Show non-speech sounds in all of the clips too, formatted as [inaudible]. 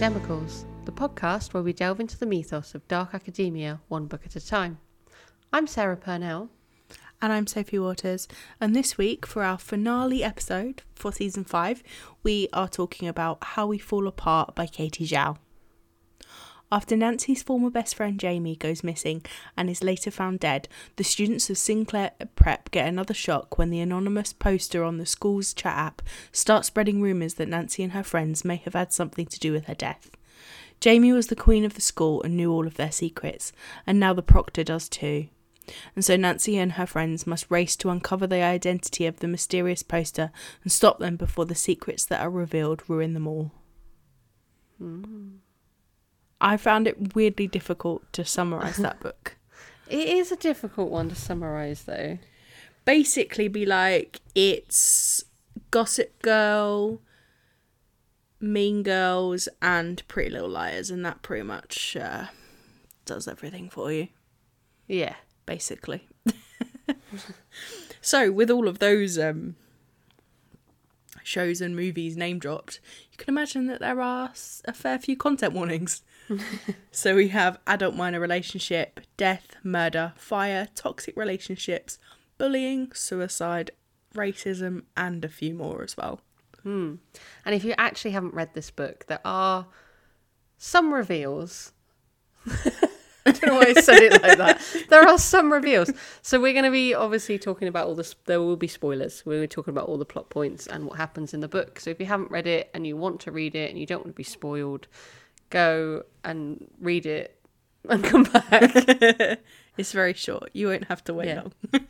Academicals, the podcast where we delve into the mythos of dark academia one book at a time. I'm Sarah Purnell. And I'm Sophie Waters. And this week, for our finale episode for season five, we are talking about How We Fall Apart by Katie Zhao. After Nancy's former best friend Jamie goes missing and is later found dead, the students of Sinclair Prep get another shock when the anonymous poster on the school's chat app starts spreading rumours that Nancy and her friends may have had something to do with her death. Jamie was the queen of the school and knew all of their secrets, and now the proctor does too. And so Nancy and her friends must race to uncover the identity of the mysterious poster and stop them before the secrets that are revealed ruin them all. Mm. I found it weirdly difficult to summarize that [laughs] book. It is a difficult one to summarize, though. Basically, be like it's Gossip Girl, Mean Girls, and Pretty Little Liars, and that pretty much uh, does everything for you. Yeah. Basically. [laughs] so, with all of those um, shows and movies name dropped, you can imagine that there are a fair few content warnings. So we have adult minor relationship, death, murder, fire, toxic relationships, bullying, suicide, racism, and a few more as well. Hmm. And if you actually haven't read this book, there are some reveals. [laughs] I don't know why I said it like that. There are some reveals. So we're going to be obviously talking about all this. There will be spoilers. We're talking about all the plot points and what happens in the book. So if you haven't read it and you want to read it and you don't want to be spoiled, go and read it and come back. [laughs] it's very short. You won't have to wait yeah. long. [laughs]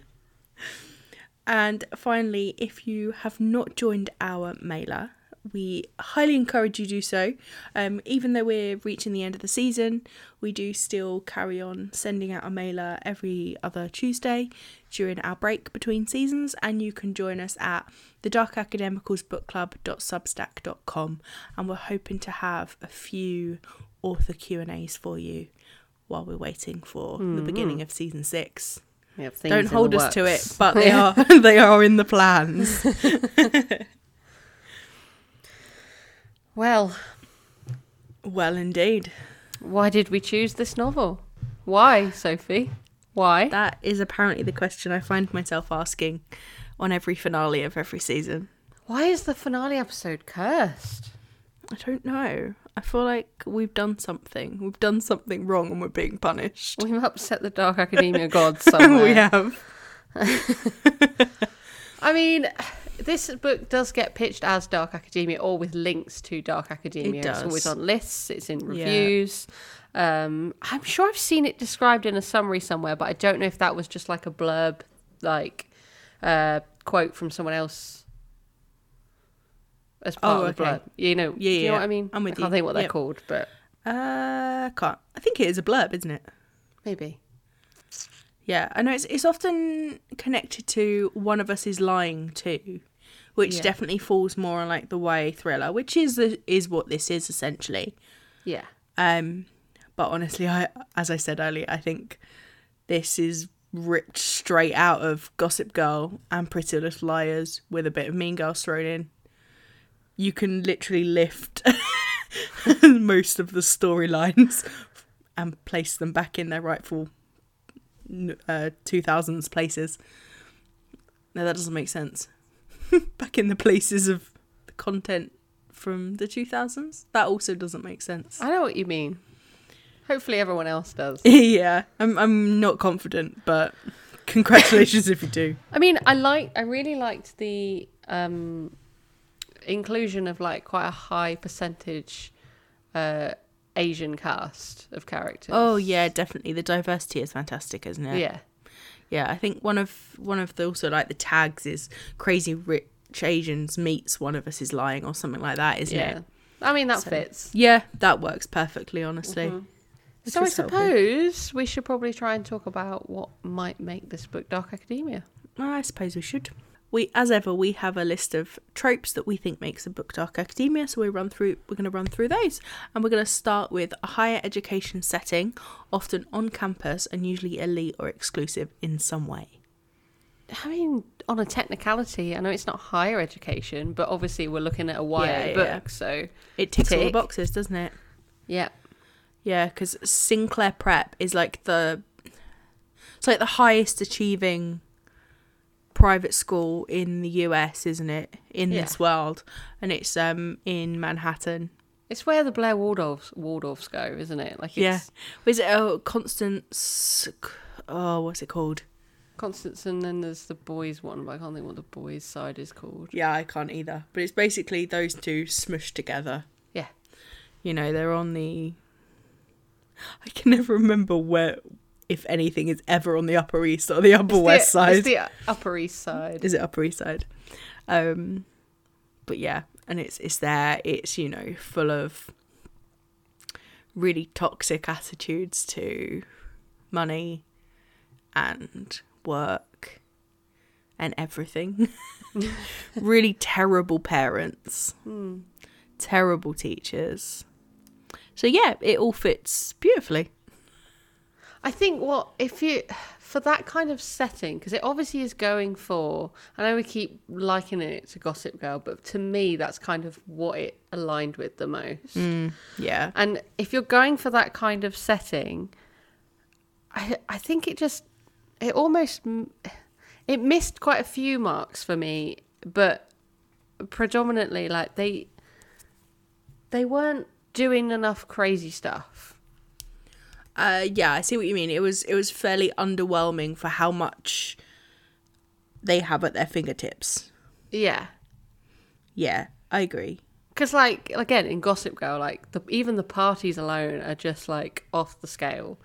and finally, if you have not joined our mailer, we highly encourage you to do so. Um, even though we're reaching the end of the season, we do still carry on sending out a mailer every other Tuesday during our break between seasons, and you can join us at the Dark Academicals Book Club.substack.com, and we're hoping to have a few author Q and A's for you while we're waiting for mm-hmm. the beginning of season six. Don't hold us to it, but they [laughs] are [laughs] they are in the plans. [laughs] Well, well, indeed. Why did we choose this novel? Why, Sophie? Why? That is apparently the question I find myself asking on every finale of every season. Why is the finale episode cursed? I don't know. I feel like we've done something. We've done something wrong and we're being punished. We've upset the Dark [laughs] Academia gods somewhere. we have. [laughs] I mean, this book does get pitched as Dark Academia or with links to Dark Academia. It does. It's always on lists, it's in reviews. Yeah. Um, I'm sure I've seen it described in a summary somewhere, but I don't know if that was just like a blurb, like uh, quote from someone else as part oh, of the blurb. You know, yeah, you know what I mean? I'm with I can't you. think what they're yep. called, but uh, can't. I think it is a blurb, isn't it? Maybe. Yeah, I know it's it's often connected to one of us is lying too which yeah. definitely falls more on like the YA thriller, which is the, is what this is essentially. Yeah. Um, but honestly, I as I said earlier, I think this is ripped straight out of Gossip Girl and Pretty Little Liars with a bit of Mean Girls thrown in. You can literally lift [laughs] most of the storylines and place them back in their rightful uh, 2000s places. No, that doesn't make sense. [laughs] back in the places of the content from the 2000s. That also doesn't make sense. I know what you mean. Hopefully, everyone else does. [laughs] yeah, I'm. I'm not confident, but congratulations if you do. [laughs] I mean, I like. I really liked the um, inclusion of like quite a high percentage uh, Asian cast of characters. Oh yeah, definitely. The diversity is fantastic, isn't it? Yeah. Yeah, I think one of one of the also like the tags is crazy rich Asians meets one of us is lying or something like that, isn't yeah. it? I mean that so, fits. Yeah, that works perfectly, honestly. Mm-hmm. So I suppose we should probably try and talk about what might make this book Dark Academia. I suppose we should we as ever we have a list of tropes that we think makes a book dark academia so we run through we're going to run through those and we're going to start with a higher education setting often on campus and usually elite or exclusive in some way I mean, on a technicality, I know it's not higher education, but obviously we're looking at a YA Yeah, book, yeah. so It ticks all the boxes, doesn't it? yeah, Yeah, because Sinclair Prep is like the it's like the highest achieving private school in the US, isn't it? In Yeah. this world, and it's um in Manhattan. it's where the Blair Waldorfs Waldorfs go, isn't it? Like, Yeah. it's Was it oh Constance? Oh, what's it called? Constance, and then there's the boys one, but I can't think what the boys' side is called. Yeah, I can't either. But it's basically those two smushed together. Yeah. You know, they're on the. I can never remember where, if anything, is ever on the Upper East or the Upper It's West the, side. It's the Upper East Side. Is it Upper East Side? Um, but yeah, and it's it's there. It's you know full of really toxic attitudes to money and work and everything. [laughs] really terrible parents, Hmm. terrible teachers. So yeah, it all fits beautifully. I think what if you [sighs] for that kind of setting because it obviously is going for. I know we keep likening it to Gossip Girl, but to me that's kind of what it aligned with the most. Mm, yeah, And if you're going for that kind of setting, I I think it just it almost [sighs] it missed quite a few marks for me, but predominantly like they they weren't doing enough crazy stuff. Uh, yeah, I see what you mean. It was it was fairly underwhelming for how much they have at their fingertips. Yeah. Yeah, I agree. Because, like, again, in Gossip Girl, like, the, even the parties alone are just, like, off the scale.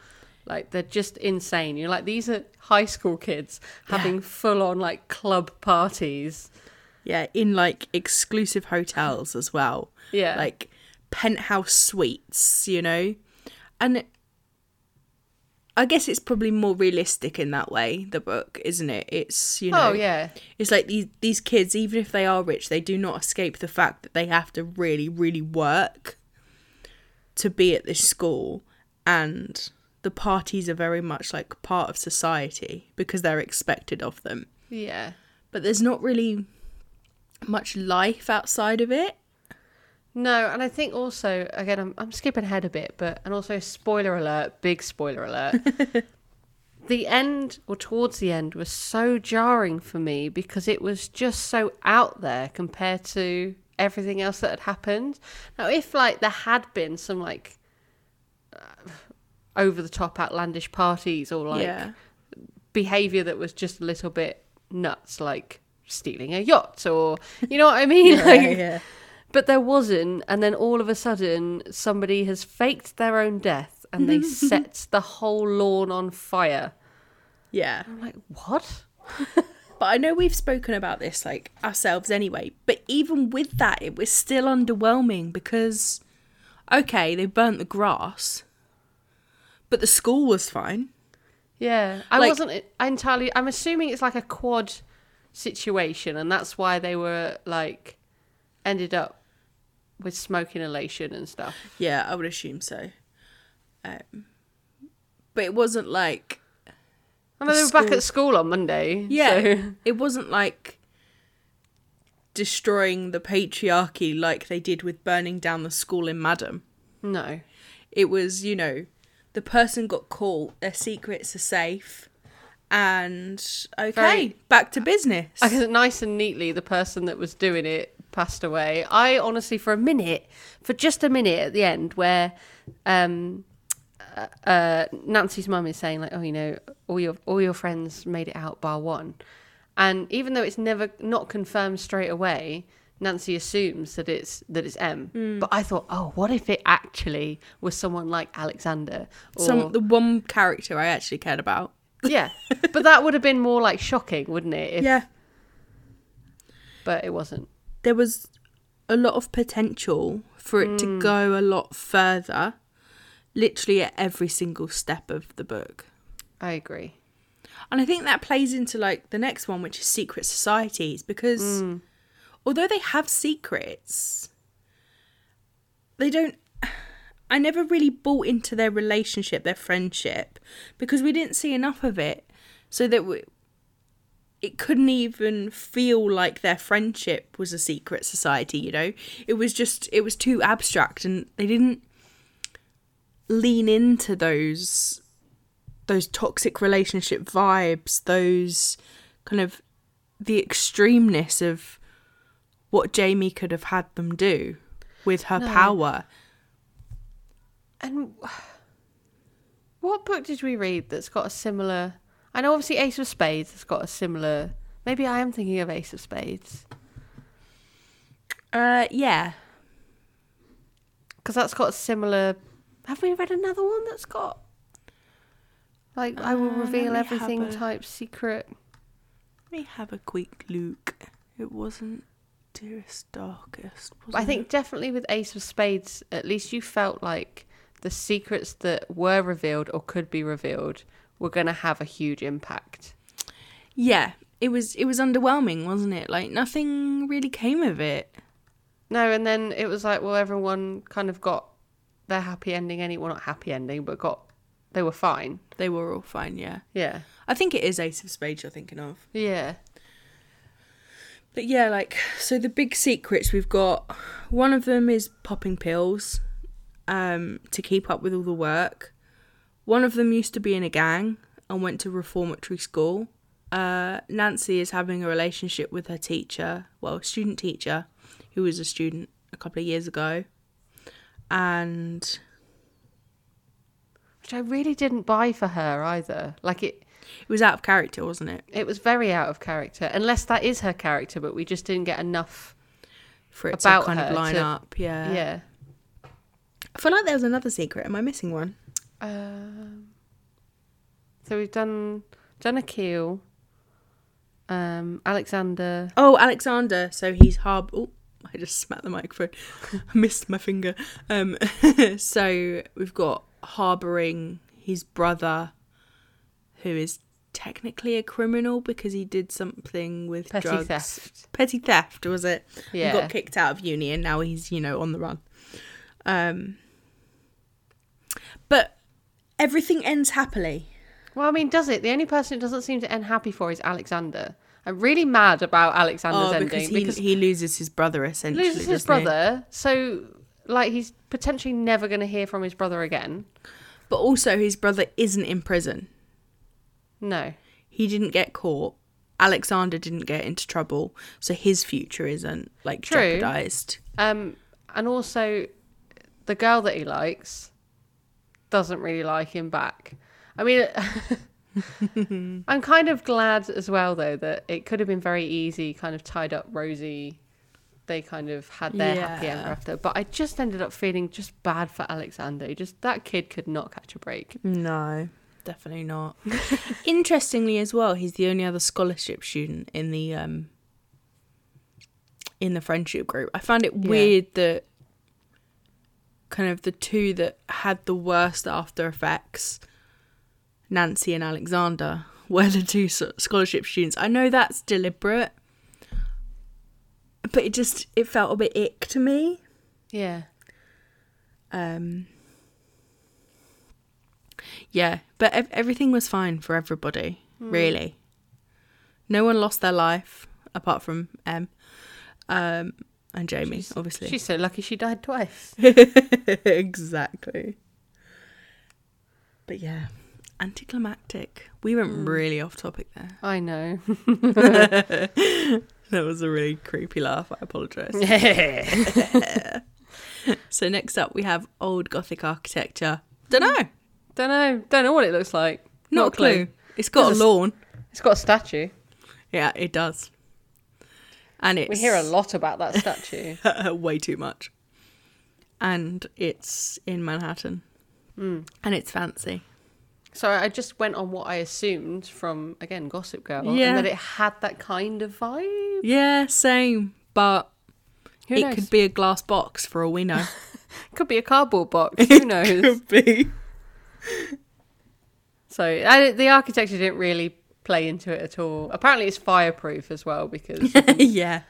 Like, they're just insane. You're like, these are high school kids having full on, like, club parties. Yeah, in like exclusive hotels as well. Yeah. Like penthouse suites, you know? And I guess it's probably more realistic in that way, the book, isn't it? It's, you oh, know, oh, yeah. it's like these these kids even if they are rich, they do not escape the fact that they have to really really work to be at this school and the parties are very much like part of society because they're expected of them. Yeah. But there's not really much life outside of it. No, and I think also, again, I'm, I'm skipping ahead a bit, but, and also, spoiler alert, big spoiler alert. [laughs] the end, or towards the end, was so jarring for me because it was just so out there compared to everything else that had happened. Now, if, like, there had been some, like, uh, over the top outlandish parties or, like, yeah. behavior that was just a little bit nuts, like stealing a yacht or, you know what I mean? [laughs] Yeah, like, yeah. But there wasn't, and then all of a sudden, somebody has faked their own death and they [laughs] set the whole lawn on fire. Yeah. I'm like, what? [laughs] But I know we've spoken about this like ourselves anyway. But even with that, it was still underwhelming because, okay, they burnt the grass, but the school was fine. Yeah, I Like- wasn't entirely. I'm assuming it's like a quad situation, and that's why they were like ended up with smoke inhalation and stuff. Yeah, I would assume so. Um, but it wasn't like I know they were back at school on Monday. Yeah, so- it wasn't like destroying the patriarchy like they did with burning down the school in Madam. no. It was, you know, the person got caught, their secrets are safe, and okay, Very- back to business. I guess nice and neatly, the person that was doing it passed away. I honestly, for a minute, for just a minute at the end, where um, uh, uh, Nancy's mum is saying like, "Oh, you know, all your all your friends made it out bar one," and even though it's never not confirmed straight away, Nancy assumes that it's that it's M. But I thought, oh, what if it actually was someone like Alexander? Or, Some the one character I actually cared about. yeah, but that would have been more like shocking, wouldn't it? If, [laughs] yeah, but it wasn't. There was a lot of potential for it to hmm. go a lot further, literally at every single step of the book. I agree. And I think that plays into like the next one, which is secret societies, because hmm. although they have secrets, they don't. I never really bought into their relationship, their friendship, because we didn't see enough of it. So that we, it couldn't even feel like their friendship was a secret society, you know? It was just, it was too abstract and they didn't lean into those those toxic relationship vibes those kind of the extremeness of what Jamie could have had them do with her No. power And [sighs] what book did we read that's got a similar? I know obviously Ace of Spades has got a similar. Maybe I am thinking of Ace of Spades uh yeah because that's got a similar. Have we read another one that's got? Like I will Uh, reveal everything a- type secret. let me have a quick look it wasn't dearest darkest was I it? think definitely with Ace of Spades, at least you felt like the secrets that were revealed or could be revealed were going to have a huge impact. yeah it was it was underwhelming wasn't it like nothing really came of it No, and then it was like, well, everyone kind of got their happy ending. Any, well, not happy ending, but got they were fine. they were all fine yeah Yeah, I think it is Ace of Spades you're thinking of yeah, But yeah, like so the big secrets we've got one of them is popping pills um to keep up with all the work. One of them used to be in a gang and went to reformatory school. Uh Nancy is having a relationship with her teacher, well, student teacher who was a student a couple of years ago. And which I really didn't buy for her either. Like it, it was out of character, wasn't it? it was very out of character. Unless that is her character, but we just didn't get enough. For it About to kind of line to- up, yeah. yeah. I feel like there was another secret. Am I missing one? Um, so we've done done Akil, um, Alexander. Oh, Alexander. So he's harb. Oh, I just smacked the microphone. [laughs] I missed my finger. Um, [laughs] so we've got harboring his brother, who is technically a criminal because he did something with Petty drugs. theft. Petty theft was it? He Yeah. got kicked out of uni and now he's you know on the run. Um, but everything ends happily. Well, I mean, does it? The only person it doesn't seem to end happy for is Alexander. I'm really mad about Alexander's Oh, ending because he, because he loses his brother essentially. loses his doesn't he? brother. So, like, he's potentially never going to hear from his brother again. But also, his brother isn't in prison. No. He didn't get caught. Alexander didn't get into trouble, so his future isn't like True. jeopardized. Um, and also, the girl that he likes doesn't really like him back. I mean, [laughs] I'm kind of glad as well, though, that it could have been very easy, kind of tied up Rosie. They kind of had their happy end after, but I just ended up feeling just bad for Alexander. Just that kid could not catch a break. No, definitely not. [laughs] Interestingly, as well, he's the only other scholarship student in the um in the friendship group. I found it Yeah. weird that kind of the two that had the worst after effects, Nancy and Alexander, [laughs] were the two scholarship students. I know that's deliberate, but it just it felt a bit ick to me. Yeah. Um, yeah, but ev- everything was fine for everybody, really. No one lost their life apart from M. um, and Jamie, She's- obviously. She's so lucky she died twice. [laughs] exactly. But yeah, anticlimactic. We went mm. really off topic there. I know. [laughs] [laughs] That was a really creepy laugh. I apologise. so next up, we have old Gothic architecture. Don't know. don't know. Don't know what it looks like. Not, a clue. It's got There's a lawn. It's got a statue. Yeah, it does. And it's We hear a lot about that statue. [laughs] way too much. And it's in Manhattan. Mm. And it's fancy. So I just went on what I assumed from again Gossip Girl, Yeah. and that it had that kind of vibe. Yeah, same. But Who it knows? could be a glass box for all we know. [laughs] Could be a cardboard box. [laughs] Who knows? could be. so I, the architecture didn't really play into it at all. Apparently, it's fireproof as well because [laughs] yeah.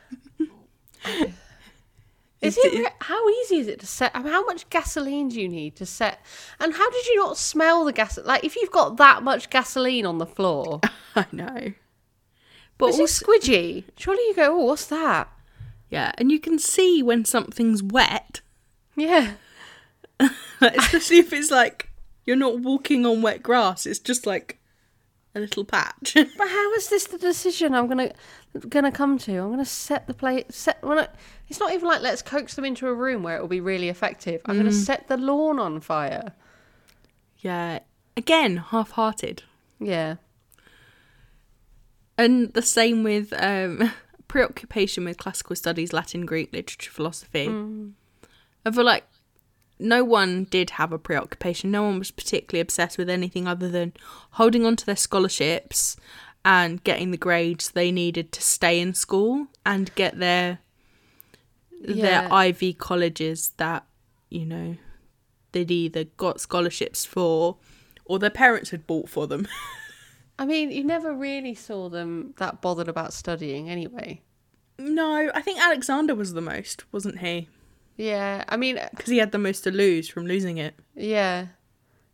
is it? re- How easy is it to set? I mean, how much gasoline do you need to set? And how did you not smell the gas? Like, if you've got that much gasoline on the floor, [laughs] I know. But Is also, it squidgy? Surely you go, oh, what's that? yeah, and you can see when something's wet, Yeah. [laughs] especially if it's like you're not walking on wet grass. It's just like a little patch. [laughs] But how is this the decision I'm gonna gonna come to? I'm gonna set the plate. Set when I, it's not even like let's coax them into a room where it will be really effective. I'm gonna set the lawn on fire. yeah, again, half-hearted. Yeah. And the same with um, [laughs] preoccupation with classical studies, Latin, Greek, literature, philosophy. I feel like no one did have a preoccupation. No one was particularly obsessed with anything other than holding on to their scholarships and getting the grades they needed to stay in school and get their Yeah. their Ivy colleges that you know they'd either got scholarships for or their parents had bought for them. [laughs] I mean, you never really saw them that bothered about studying anyway. no, I think Alexander was the most, wasn't he? Yeah. I mean, because he had the most to lose from losing it. yeah.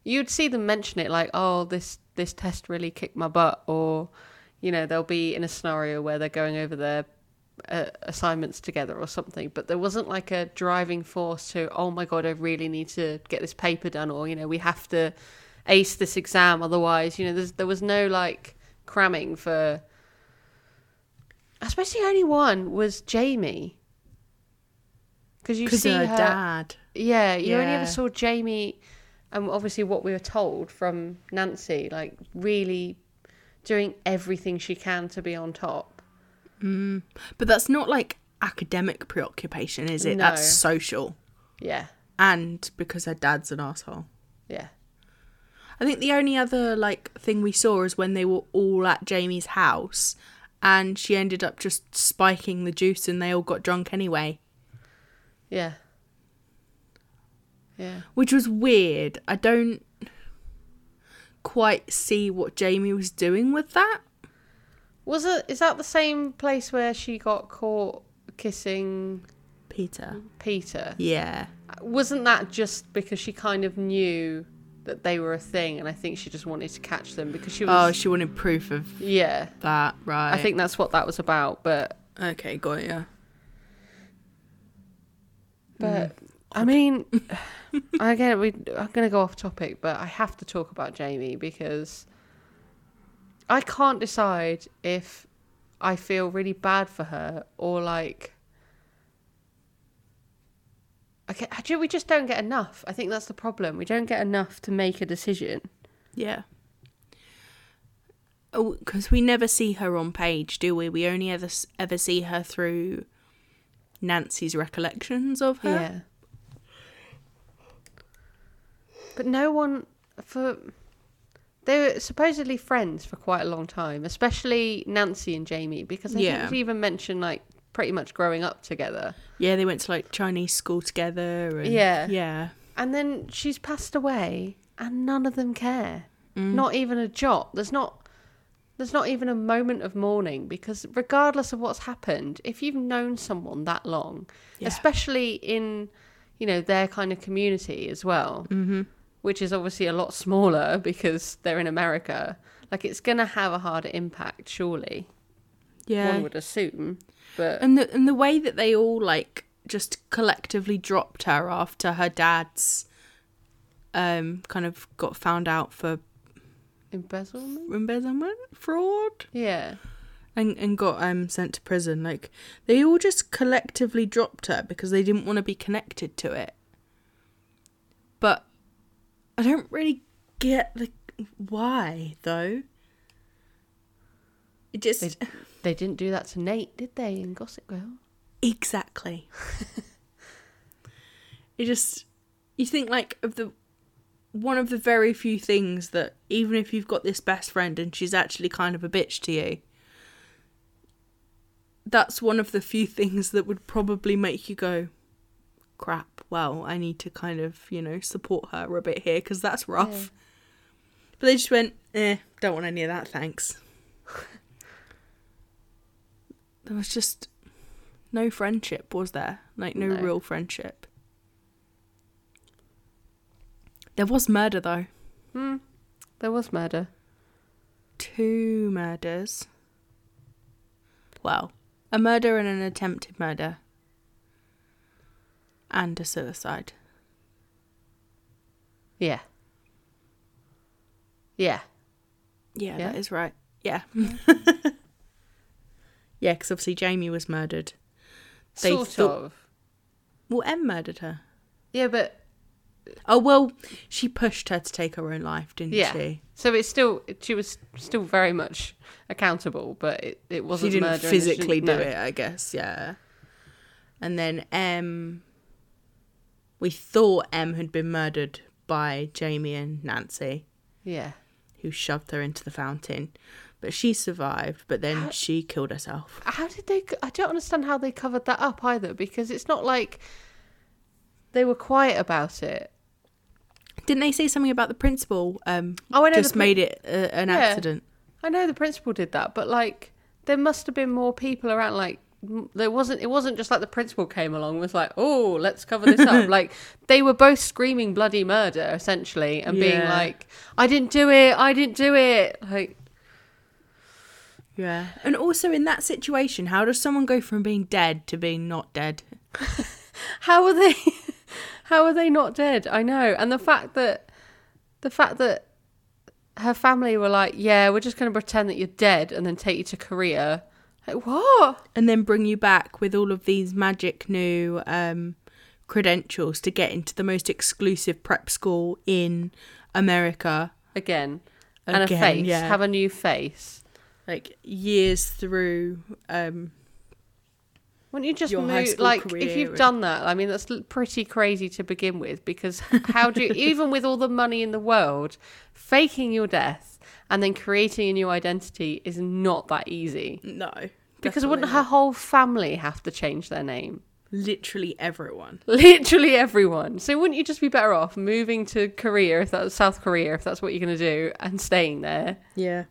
You'd see them mention it like, oh, this this test really kicked my butt, or you know, they'll be in a scenario where they're going over their uh, assignments together or something. But there wasn't like a driving force to, oh my god, I really need to get this paper done, or you know, we have to ace this exam, otherwise, you know, there's, there was no like cramming for. I suppose the only one was Jamie. Because you Because see her her, dad. yeah, you only ever saw Jamie, and obviously what we were told from Nancy, like really doing everything she can to be on top. Mm. But that's not like academic preoccupation, is it? No. That's social. Yeah, And because her dad's an asshole. yeah, I think the only other like thing we saw is when they were all at Jamie's house and she ended up just spiking the juice and they all got drunk anyway. Yeah, yeah. Which was weird. I don't quite see what Jamie was doing with that. Was it? Is that the same place where she got caught kissing Peter. Peter? Yeah. Wasn't that just because she kind of knew that they were a thing, and I think she just wanted to catch them because she oh, was Oh, she wanted proof of yeah, that, right? I think that's what that was about, but. Okay, got it, But mm. I mean, [laughs] again, we I'm going to go off topic, but I have to talk about Jamie because I can't decide if I feel really bad for her or like. Okay, actually, we just don't get enough. I think that's the problem. We don't get enough to make a decision. Yeah. Oh, because we never see her on page, do we? We only ever ever see her through Nancy's recollections of her. Yeah. But no one for they were supposedly friends for quite a long time, especially Nancy and Jamie, because I Yeah. think she even mentioned like pretty much growing up together. Yeah, they went to like Chinese school together. And, Yeah. Yeah. And then she's passed away and none of them care. Mm. Not even a jot. There's not there's not even a moment of mourning because regardless of what's happened, if you've known someone that long, Yeah. especially in you know their kind of community as well, Mm-hmm. which is obviously a lot smaller [laughs] because they're in America, like it's gonna have a harder impact, surely. Yeah. One would assume, but And the and the way that they all like just collectively dropped her after her dad's um kind of got found out for embezzlement. embezzlement fraud Yeah, and and got um sent to prison like they all just collectively dropped her because they didn't want to be connected to it but i don't really get the why though it just They- they didn't do that to Nate, did they? In Gossip Girl. Exactly. [laughs] it just you think like of the one of the very few things that even if you've got this best friend and she's actually kind of a bitch to you that's one of the few [laughs] things that would probably make you go crap well i need to kind of you know support her a bit here because that's rough. But they just went eh don't want any of that thanks. There was just no friendship was there? Like no, No. real friendship there was murder though Hmm. There was murder. two murders well, a murder and an attempted murder. And a suicide. Yeah. Yeah. Yeah, Yeah? that is right. Yeah. [laughs] yeah, because obviously Jamie was murdered. They sort thought- of. Well, M murdered her. Yeah, but Oh, well, she pushed her to take her own life, didn't yeah. she? So it's still she was still very much accountable, but it, it wasn't She didn't and she physically do no. it, I guess, yeah. And then M. We thought M had been murdered by Jamie and Nancy, Yeah. who shoved her into the fountain. But she survived, but then she killed herself. How did they? I don't understand how they covered that up either, because it's not like they were quiet about it. Didn't they say something about the principal? Um, Oh, I know. just the, prin- made it uh, an Yeah. accident. I know the principal did that, but like there must have been more people around. Like there wasn't. It wasn't just like the principal came along was like, "Oh, let's cover this up." [laughs] like they were both screaming bloody murder essentially and being like, "I didn't do it. I didn't do it." Like Yeah. And also in that situation, how does someone go from being dead to being not dead? [laughs] how are they? How are they not dead? I know, and the fact that the fact that her family were like, "Yeah, we're just going to pretend that you're dead and then take you to Korea." Like what? And then bring you back with all of these magic new um, credentials to get into the most exclusive prep school in America. Again, and a face. yeah. Have a new face. Like years through. Um, Wouldn't you just move? Like, if you've and- done that, I mean, that's pretty crazy to begin with. Because [laughs] how do you, even with all the money in the world, faking your death and then creating a new identity is not that easy. no. Because wouldn't her whole family have to change their name? Literally everyone. Literally everyone. So wouldn't you just be better off moving to Korea if that's South Korea if that's what you're going to do and staying there? Yeah.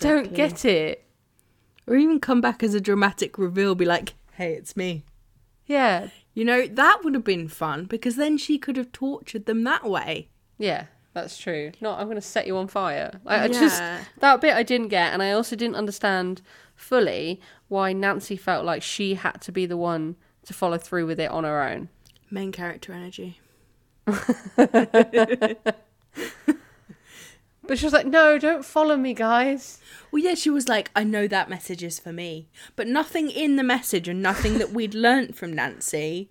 Don't get it. Or even come back as a dramatic reveal, be like, hey, it's me. Yeah. You know, that would have been fun because then she could have tortured them that way. Yeah, that's true. Not, I'm going to set you on fire. I, I just that bit I didn't get, and I also didn't understand fully why Nancy felt like she had to be the one to follow through with it on her own. Main character energy. [laughs] But she was like, "No, don't follow me, guys." Well, yeah, she was like, I know that message is for me. But nothing in the message and nothing that we'd [laughs] learnt from Nancy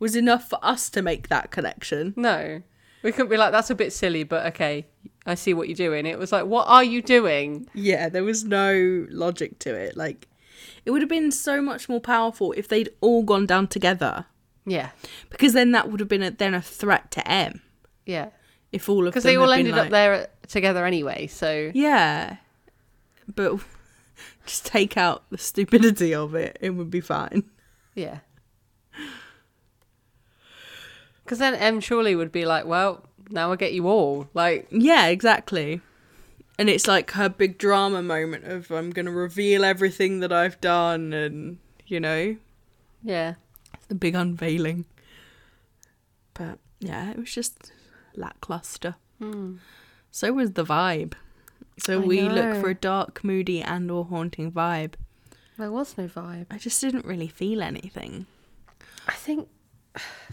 was enough for us to make that connection. No, we couldn't be like, "That's a bit silly," but okay, I see what you're doing. It was like, "What are you doing?" Yeah, there was no logic to it. Like, it would have been so much more powerful if they'd all gone down together. Yeah, Because then that would have been a, then a threat to M. yeah, If all of because they all ended like- up there together anyway. So Yeah. But [laughs] just take out the stupidity of it, it would be fine. yeah. Because then M surely would be like, "Well, now I get you all." Like, Yeah, exactly. And it's like her big drama moment of I'm going to reveal everything that I've done and, you know, yeah, the big unveiling. But yeah, it was just lackluster. Hmm. So was the vibe. So I we look for a dark, moody, and or haunting vibe. there was no vibe. I just didn't really feel anything. I think,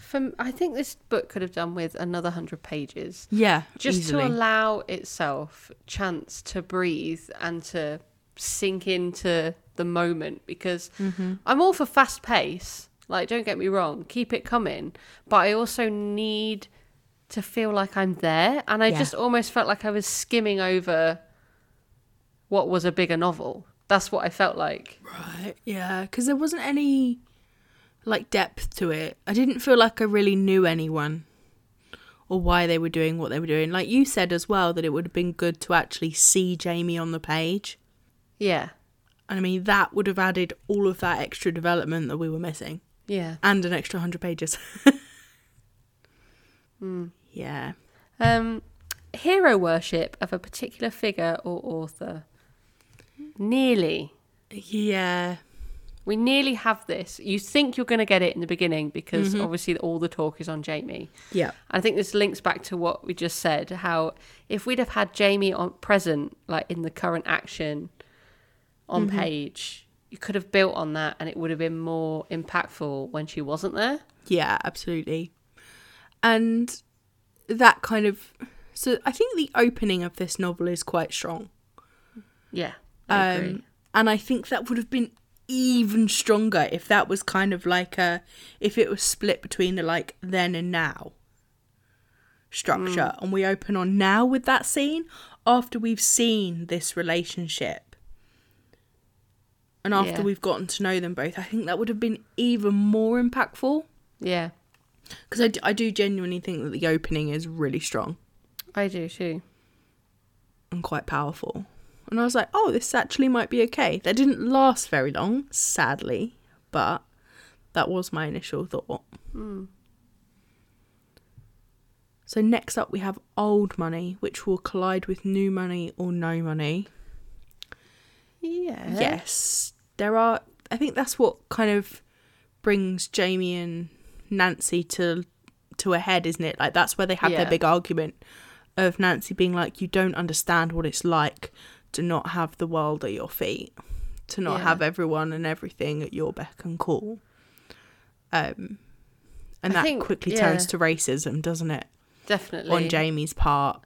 from I think this book could have done with another hundred pages, Yeah, just easily. to allow itself chance to breathe and to sink into the moment. Because Mm-hmm. I'm all for fast pace. Like, don't get me wrong, keep it coming. But I also need to feel like I'm there, and I Yeah. just almost felt like I was skimming over what was a bigger novel. That's what I felt like. Right, yeah, because there wasn't any like depth to it. I didn't feel like I really knew anyone or why they were doing what they were doing. Like you said as well, that it would have been good to actually see Jamie on the page. Yeah, And I mean, that would have added all of that extra development that we were missing yeah. and an extra 100 pages. [laughs] Yeah. Um, hero worship of a particular figure or author. Nearly. Yeah. We nearly have this. You think you're going to get it in the beginning because obviously all the talk is on Jamie. Yeah. I think this links back to what we just said. How if we'd have had Jamie on present, like in the current action, on Mm-hmm. page. You could have built on that and it would have been more impactful when she wasn't there. Yeah, absolutely. And that kind of so I think the opening of this novel is quite strong. Yeah. Um and I think that would have been even stronger if that was kind of like a if it was split between the like then and now structure. And we open on now with that scene after we've seen this relationship. And after Yeah. we've gotten to know them both i think that would have been even more impactful. Yeah. because I, d- I do genuinely think that the opening is really strong. I do too. and quite powerful and i was like oh this actually might be okay. That didn't last very long sadly but that was my initial thought. Hmm. So next up we have old money which will collide with new money or no money. Yeah. yes. There are i think that's what kind of brings jamie and nancy to to a head isn't it? Like that's where they have Yeah. their big argument of nancy being like you don't understand what it's like to not have the world at your feet to not Yeah. have everyone and everything at your beck and call um and I that think- quickly yeah. turns to racism doesn't it Definitely. on jamie's part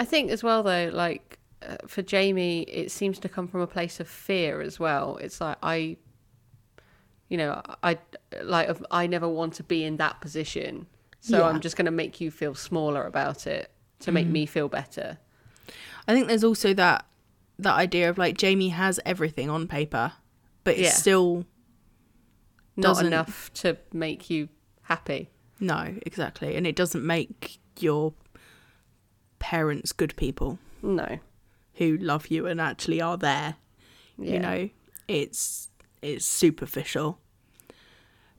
I think as well though, like uh, for Jamie, it seems to come from a place of fear as well. It's like I, you know, I like I never want to be in that position, so Yeah. I'm just going to make you feel smaller about it to make me feel better. I think there's also that that idea of like Jamie has everything on paper, but it's Yeah. still Not enough to make you happy. no exactly, and it doesn't make your parents good people No. who love you and actually are there. Yeah. You know, it's it's superficial.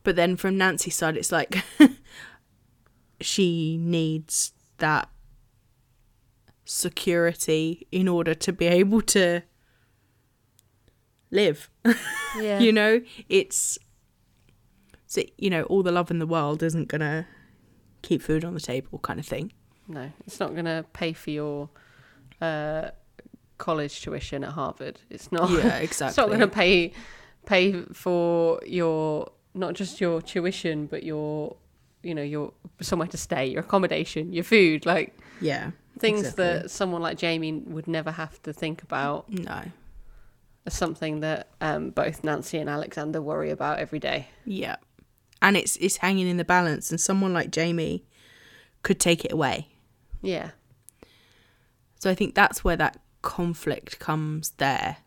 But then from Nancy's side, it's like [laughs] she needs that security in order to be able to live. [laughs] Yeah. you know it's so you know all the love in the world isn't gonna keep food on the table kind of thing No, it's not going to pay for your uh, college tuition at Harvard. It's not. yeah exactly. [laughs] It's not going to pay pay for your not just your tuition, but your you know your somewhere to stay, your accommodation, your food, like yeah things Exactly. that someone like Jamie would never have to think about. no something that um, both Nancy and Alexander worry about every day. yeah and it's it's hanging in the balance and someone like jamie could take it away Yeah, so i think that's where that conflict comes there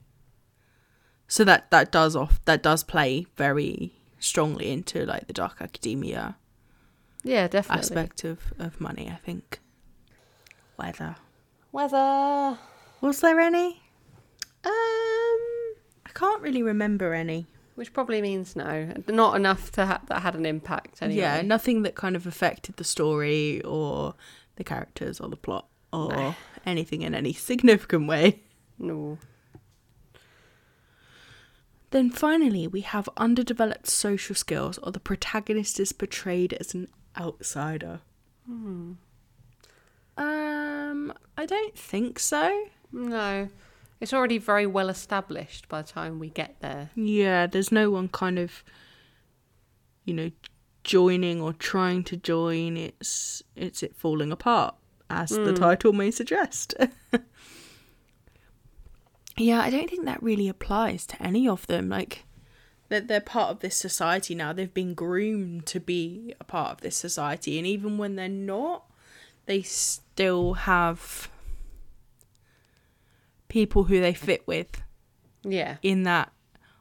so that that does off that does play very strongly into like the dark academia yeah, definitely. aspect of of money i think weather Weather. was there any Um, I can't really remember any. which probably means no, not enough to ha- that had an impact. Anyway. Yeah, nothing that kind of affected the story or the characters or the plot or No. anything in any [laughs] significant way. no. Then finally, we have underdeveloped social skills, or the protagonist is portrayed as an outsider. Um, I don't think so. No, it's already very well established by the time we get there. Yeah, there's no one kind of, you know, joining or trying to join. It's it's it falling apart, as the title may suggest. [laughs] yeah, I don't think that really applies to any of them. Like, they're they're part of this society now. They've been groomed to be a part of this society, and even when they're not, they still have people who they fit with Yeah. in that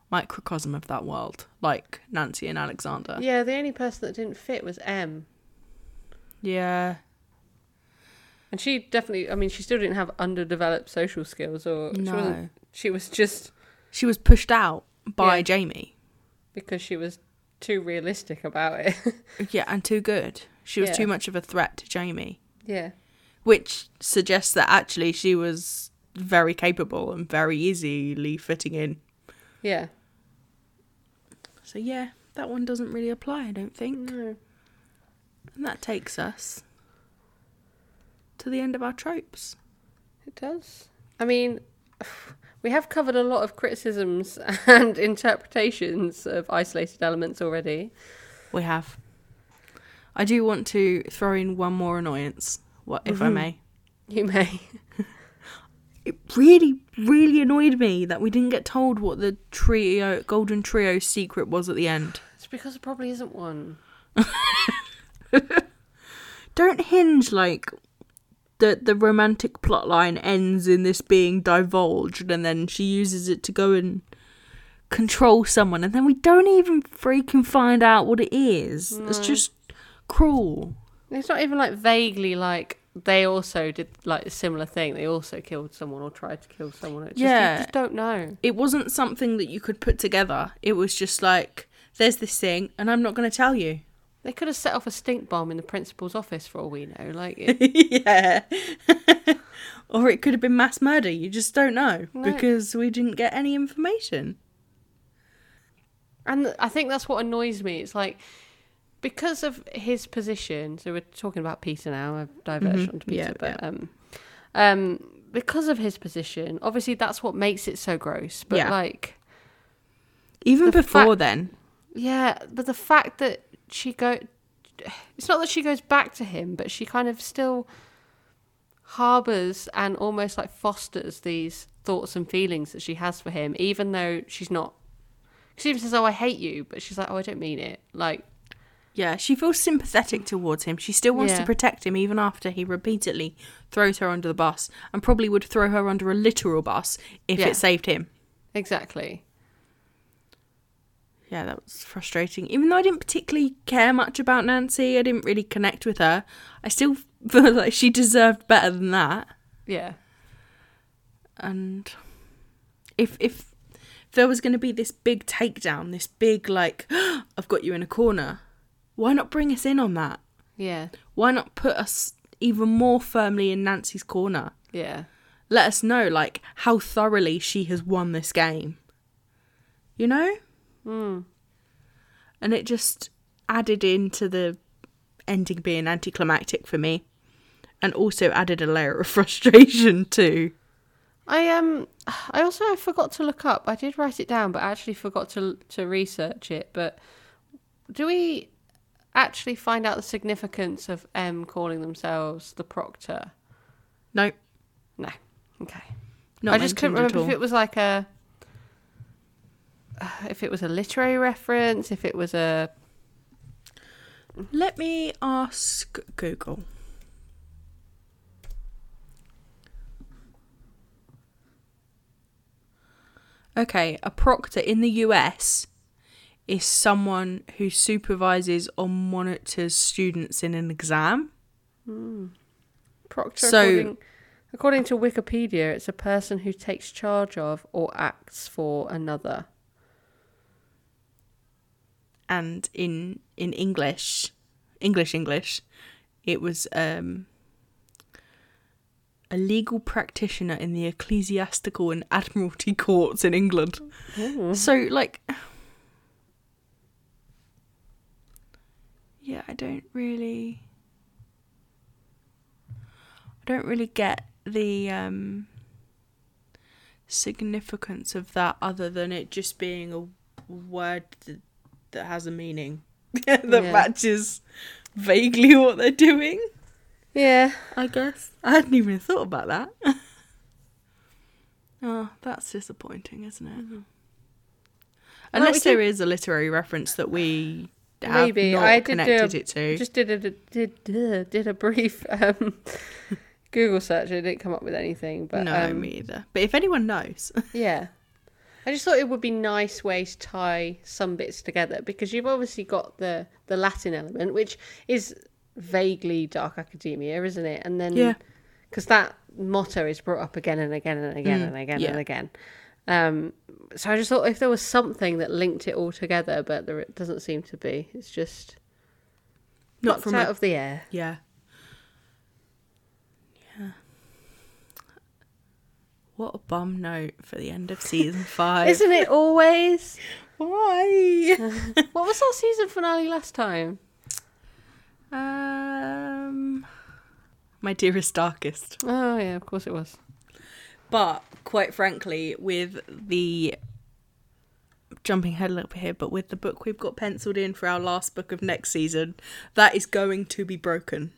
microcosm of that world, like Nancy and Alexander. Yeah, the only person that didn't fit was M. Yeah. And she definitely, I mean, she still didn't have underdeveloped social skills, or she No. wasn't. She was just She was pushed out by Yeah. Jamie. because she was too realistic about it. [laughs] Yeah, and too good. She was Yeah. too much of a threat to Jamie, yeah, which suggests that actually she was very capable and very easily fitting in. yeah. So yeah, that one doesn't really apply, I don't think. No. And that takes us to the end of our tropes. It does. I mean, [sighs] We have covered a lot of criticisms [laughs] and interpretations of isolated elements already. We have. I do want to throw in one more annoyance, what if I Mhm. may. You may. [laughs] It really, really annoyed me that we didn't get told what the trio, golden trio secret was at the end. It's because there probably isn't one. [laughs] Don't hinge like the the romantic plotline ends in this being divulged, and then she uses it to go and control someone, and then we don't even freaking find out what it is. It's just cruel. It's not even like vaguely like they also did like a similar thing. They also killed someone or tried to kill someone. It's just, Yeah. you just don't know. It wasn't something that you could put together. It was just like, there's this thing, and I'm not going to tell you. They could have set off a stink bomb in the principal's office for all we know. Like, [laughs] it, yeah. [laughs] or it could have been mass murder. You just don't know No. because we didn't get any information. and I think that's what annoys me. It's like because of his position. So we're talking about Peter now. I've diverged Mhm. onto Peter, Yeah, but um, um, because of his position, obviously that's what makes it so gross. But Yeah. like, Even The before fact- then. yeah, but the fact that she go, it's not that she goes back to him, but she kind of still harbors and almost like fosters these thoughts and feelings that she has for him, even though she's not. She even says, "Oh, I hate you," but she's like, "Oh, I don't mean it." Like, Yeah, she feels sympathetic towards him. She still wants to protect him even after he repeatedly throws her under the bus and probably would throw her under a literal bus if Yeah. it saved him. exactly. Yeah, that was frustrating. Even though I didn't particularly care much about Nancy, I didn't really connect with her. I still [laughs] feel like she deserved better than that. Yeah, And if if there was going to be this big takedown, this big like [gasps] I've got you in a corner, why not bring us in on that? yeah, Why not put us even more firmly in Nancy's corner? yeah, Let us know like how thoroughly she has won this game. You know? mm. and it just added into the ending being anticlimactic for me and also added a layer of [laughs] frustration too I um, I also I forgot to look up. I did write it down, but I actually forgot to to research it. But do we actually find out the significance of M calling themselves the Proctor? no No. Okay. not I just couldn't remember if it was like a uh, if it was a literary reference, if it was a let me ask google okay a proctor in the us is someone who supervises or monitors students in an exam proctor. So- according, according to Wikipedia, it's a person who takes charge of or acts for another. and in in English, English English, it was um, a legal practitioner in the ecclesiastical and admiralty courts in England. So like, yeah, I don't really, I don't really get the um, significance of that other than it just being a word that, that has a meaning [laughs] that Yeah. matches vaguely what they're doing. Yeah. I guess I hadn't even thought about that. [laughs] oh, that's disappointing, isn't it? Well, Unless we there did- is a literary reference that we Maybe. I did do connected a- it to. Just did a did did, did a brief um, [laughs] Google search. It didn't come up with anything, but no, um, me either. But if anyone knows, [laughs] Yeah. I just thought it would be nice way to tie some bits together because you've obviously got the the Latin element, which is vaguely dark academia, isn't it? And then Yeah. because that motto is brought up again and again and again Mm, and again yeah. and again. Um, so I just thought if there was something that linked it all together, but there it doesn't seem to be. It's just not from out a, of the air. yeah, yeah. What a bum note for the end of season [laughs] five. Isn't it always? [laughs] Why? [laughs] what was our season finale last time? um, my dearest darkest. Oh yeah, of course it was. But quite frankly, with the jumping ahead a little bit here, but with the book we've got penciled in for our last book of next season, that is going to be broken.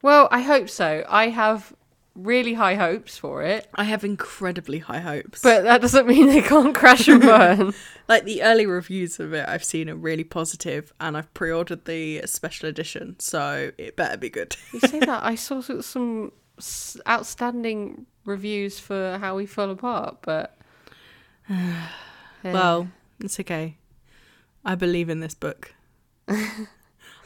Well, I hope so. I have really high hopes for it, I have incredibly high hopes. but that doesn't mean they can't crash and burn. [laughs] like the early reviews of it I've seen are really positive and I've pre-ordered the special edition, so it better be good. you say [laughs] that I saw some outstanding reviews for how we fell apart, but [sighs] Yeah. Well, it's okay. I believe in this book. [laughs]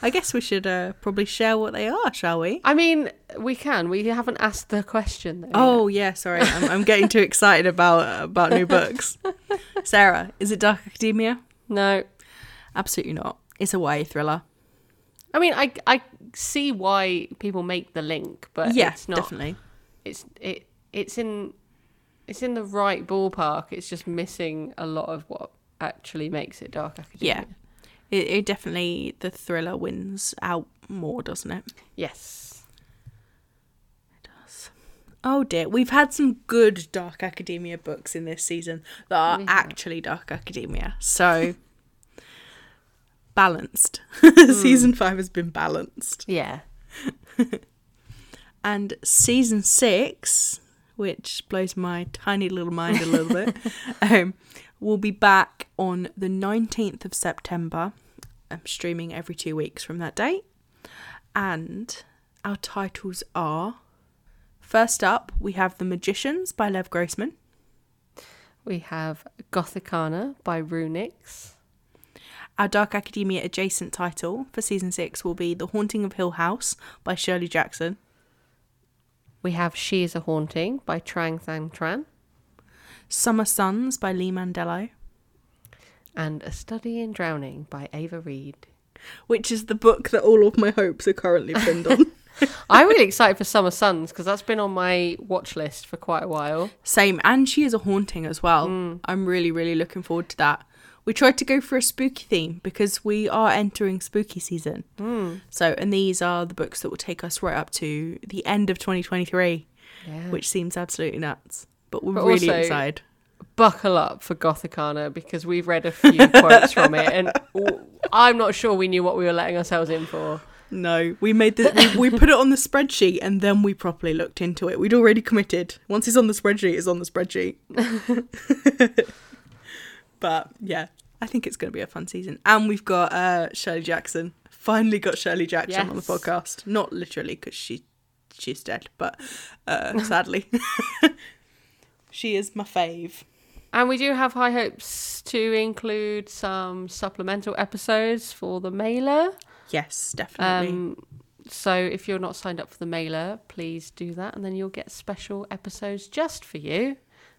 I guess we should uh, probably share what they are, shall we? I mean, we can. We haven't asked the question though. Oh yeah, sorry, I'm, I'm getting too excited about about new books. [laughs] Sarah, is it Dark Academia? no. Absolutely not. It's a YA thriller. I mean, I I see why people make the link, but yeah, it's not. definitely. It's it it's in it's in the right ballpark. It's just missing a lot of what actually makes it Dark Academia. Yeah. It, it definitely the thriller wins out more, doesn't it? Yes. It does. Oh dear, we've had some good Dark Academia books in this season that are have. actually Dark Academia. So [laughs] balanced. [laughs] Hmm. season five has been balanced. Yeah. [laughs] And season six, which blows my tiny little mind a little bit, [laughs] um, will be back on the 19th of September. I'm streaming every two weeks from that date. And our titles are first up, we have The Magicians by Lev Grossman. We have Gothikana by RuNyx. Our Dark Academia adjacent title for season six will be The Haunting of Hill House by Shirley Jackson. We have She is a Haunting by Trang Thanh Tran. Summer Sons by Lee Mandelo, And A Study in Drowning by Ava Reid. which is the book that all of my hopes are currently pinned on. [laughs] I'm really excited for Summer Sons because that's been on my watch list for quite a while. Same, and she is a haunting as well. Mm. I'm really, really looking forward to that. We tried to go for a spooky theme because we are entering spooky season. Hmm. So, and these are the books that will take us right up to the end of 2023, Yeah. which seems absolutely nuts. But we're But really also- excited. buckle up for Gothikana because we've read a few [laughs] quotes from it, and I'm not sure we knew what we were letting ourselves in for. No, we made the we, we put it on the spreadsheet and then we properly looked into it. We'd already committed. Once it's on the spreadsheet, it's on the spreadsheet. [laughs] but yeah, I think it's going to be a fun season. And we've got uh, Shirley Jackson. Finally got Shirley Jackson on the podcast. Not literally because she she's dead, but uh, [laughs] sadly, [laughs] she is my fave. And we do have high hopes to include some supplemental episodes for the mailer. Yes, definitely. Um, so if you're not signed up for the mailer, please do that, and then you'll get special episodes just for you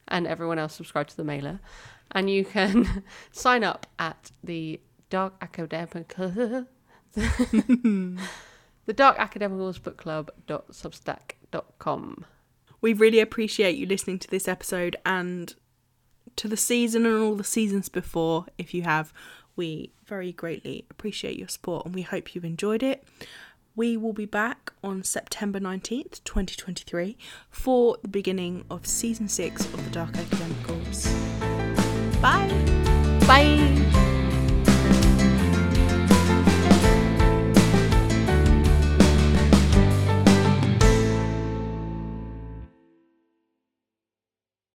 and everyone else subscribed to the mailer. And you can [laughs] sign up at the Dark Academic [laughs] the Dark Academicals Book Club.substack.com. we really appreciate you listening to this episode and to the season and all the seasons before. If you have, we very greatly appreciate your support and we hope you've enjoyed it. We will be back on September 19th, 2023, for the beginning of season six of the Dark Academicals. Bye! Bye.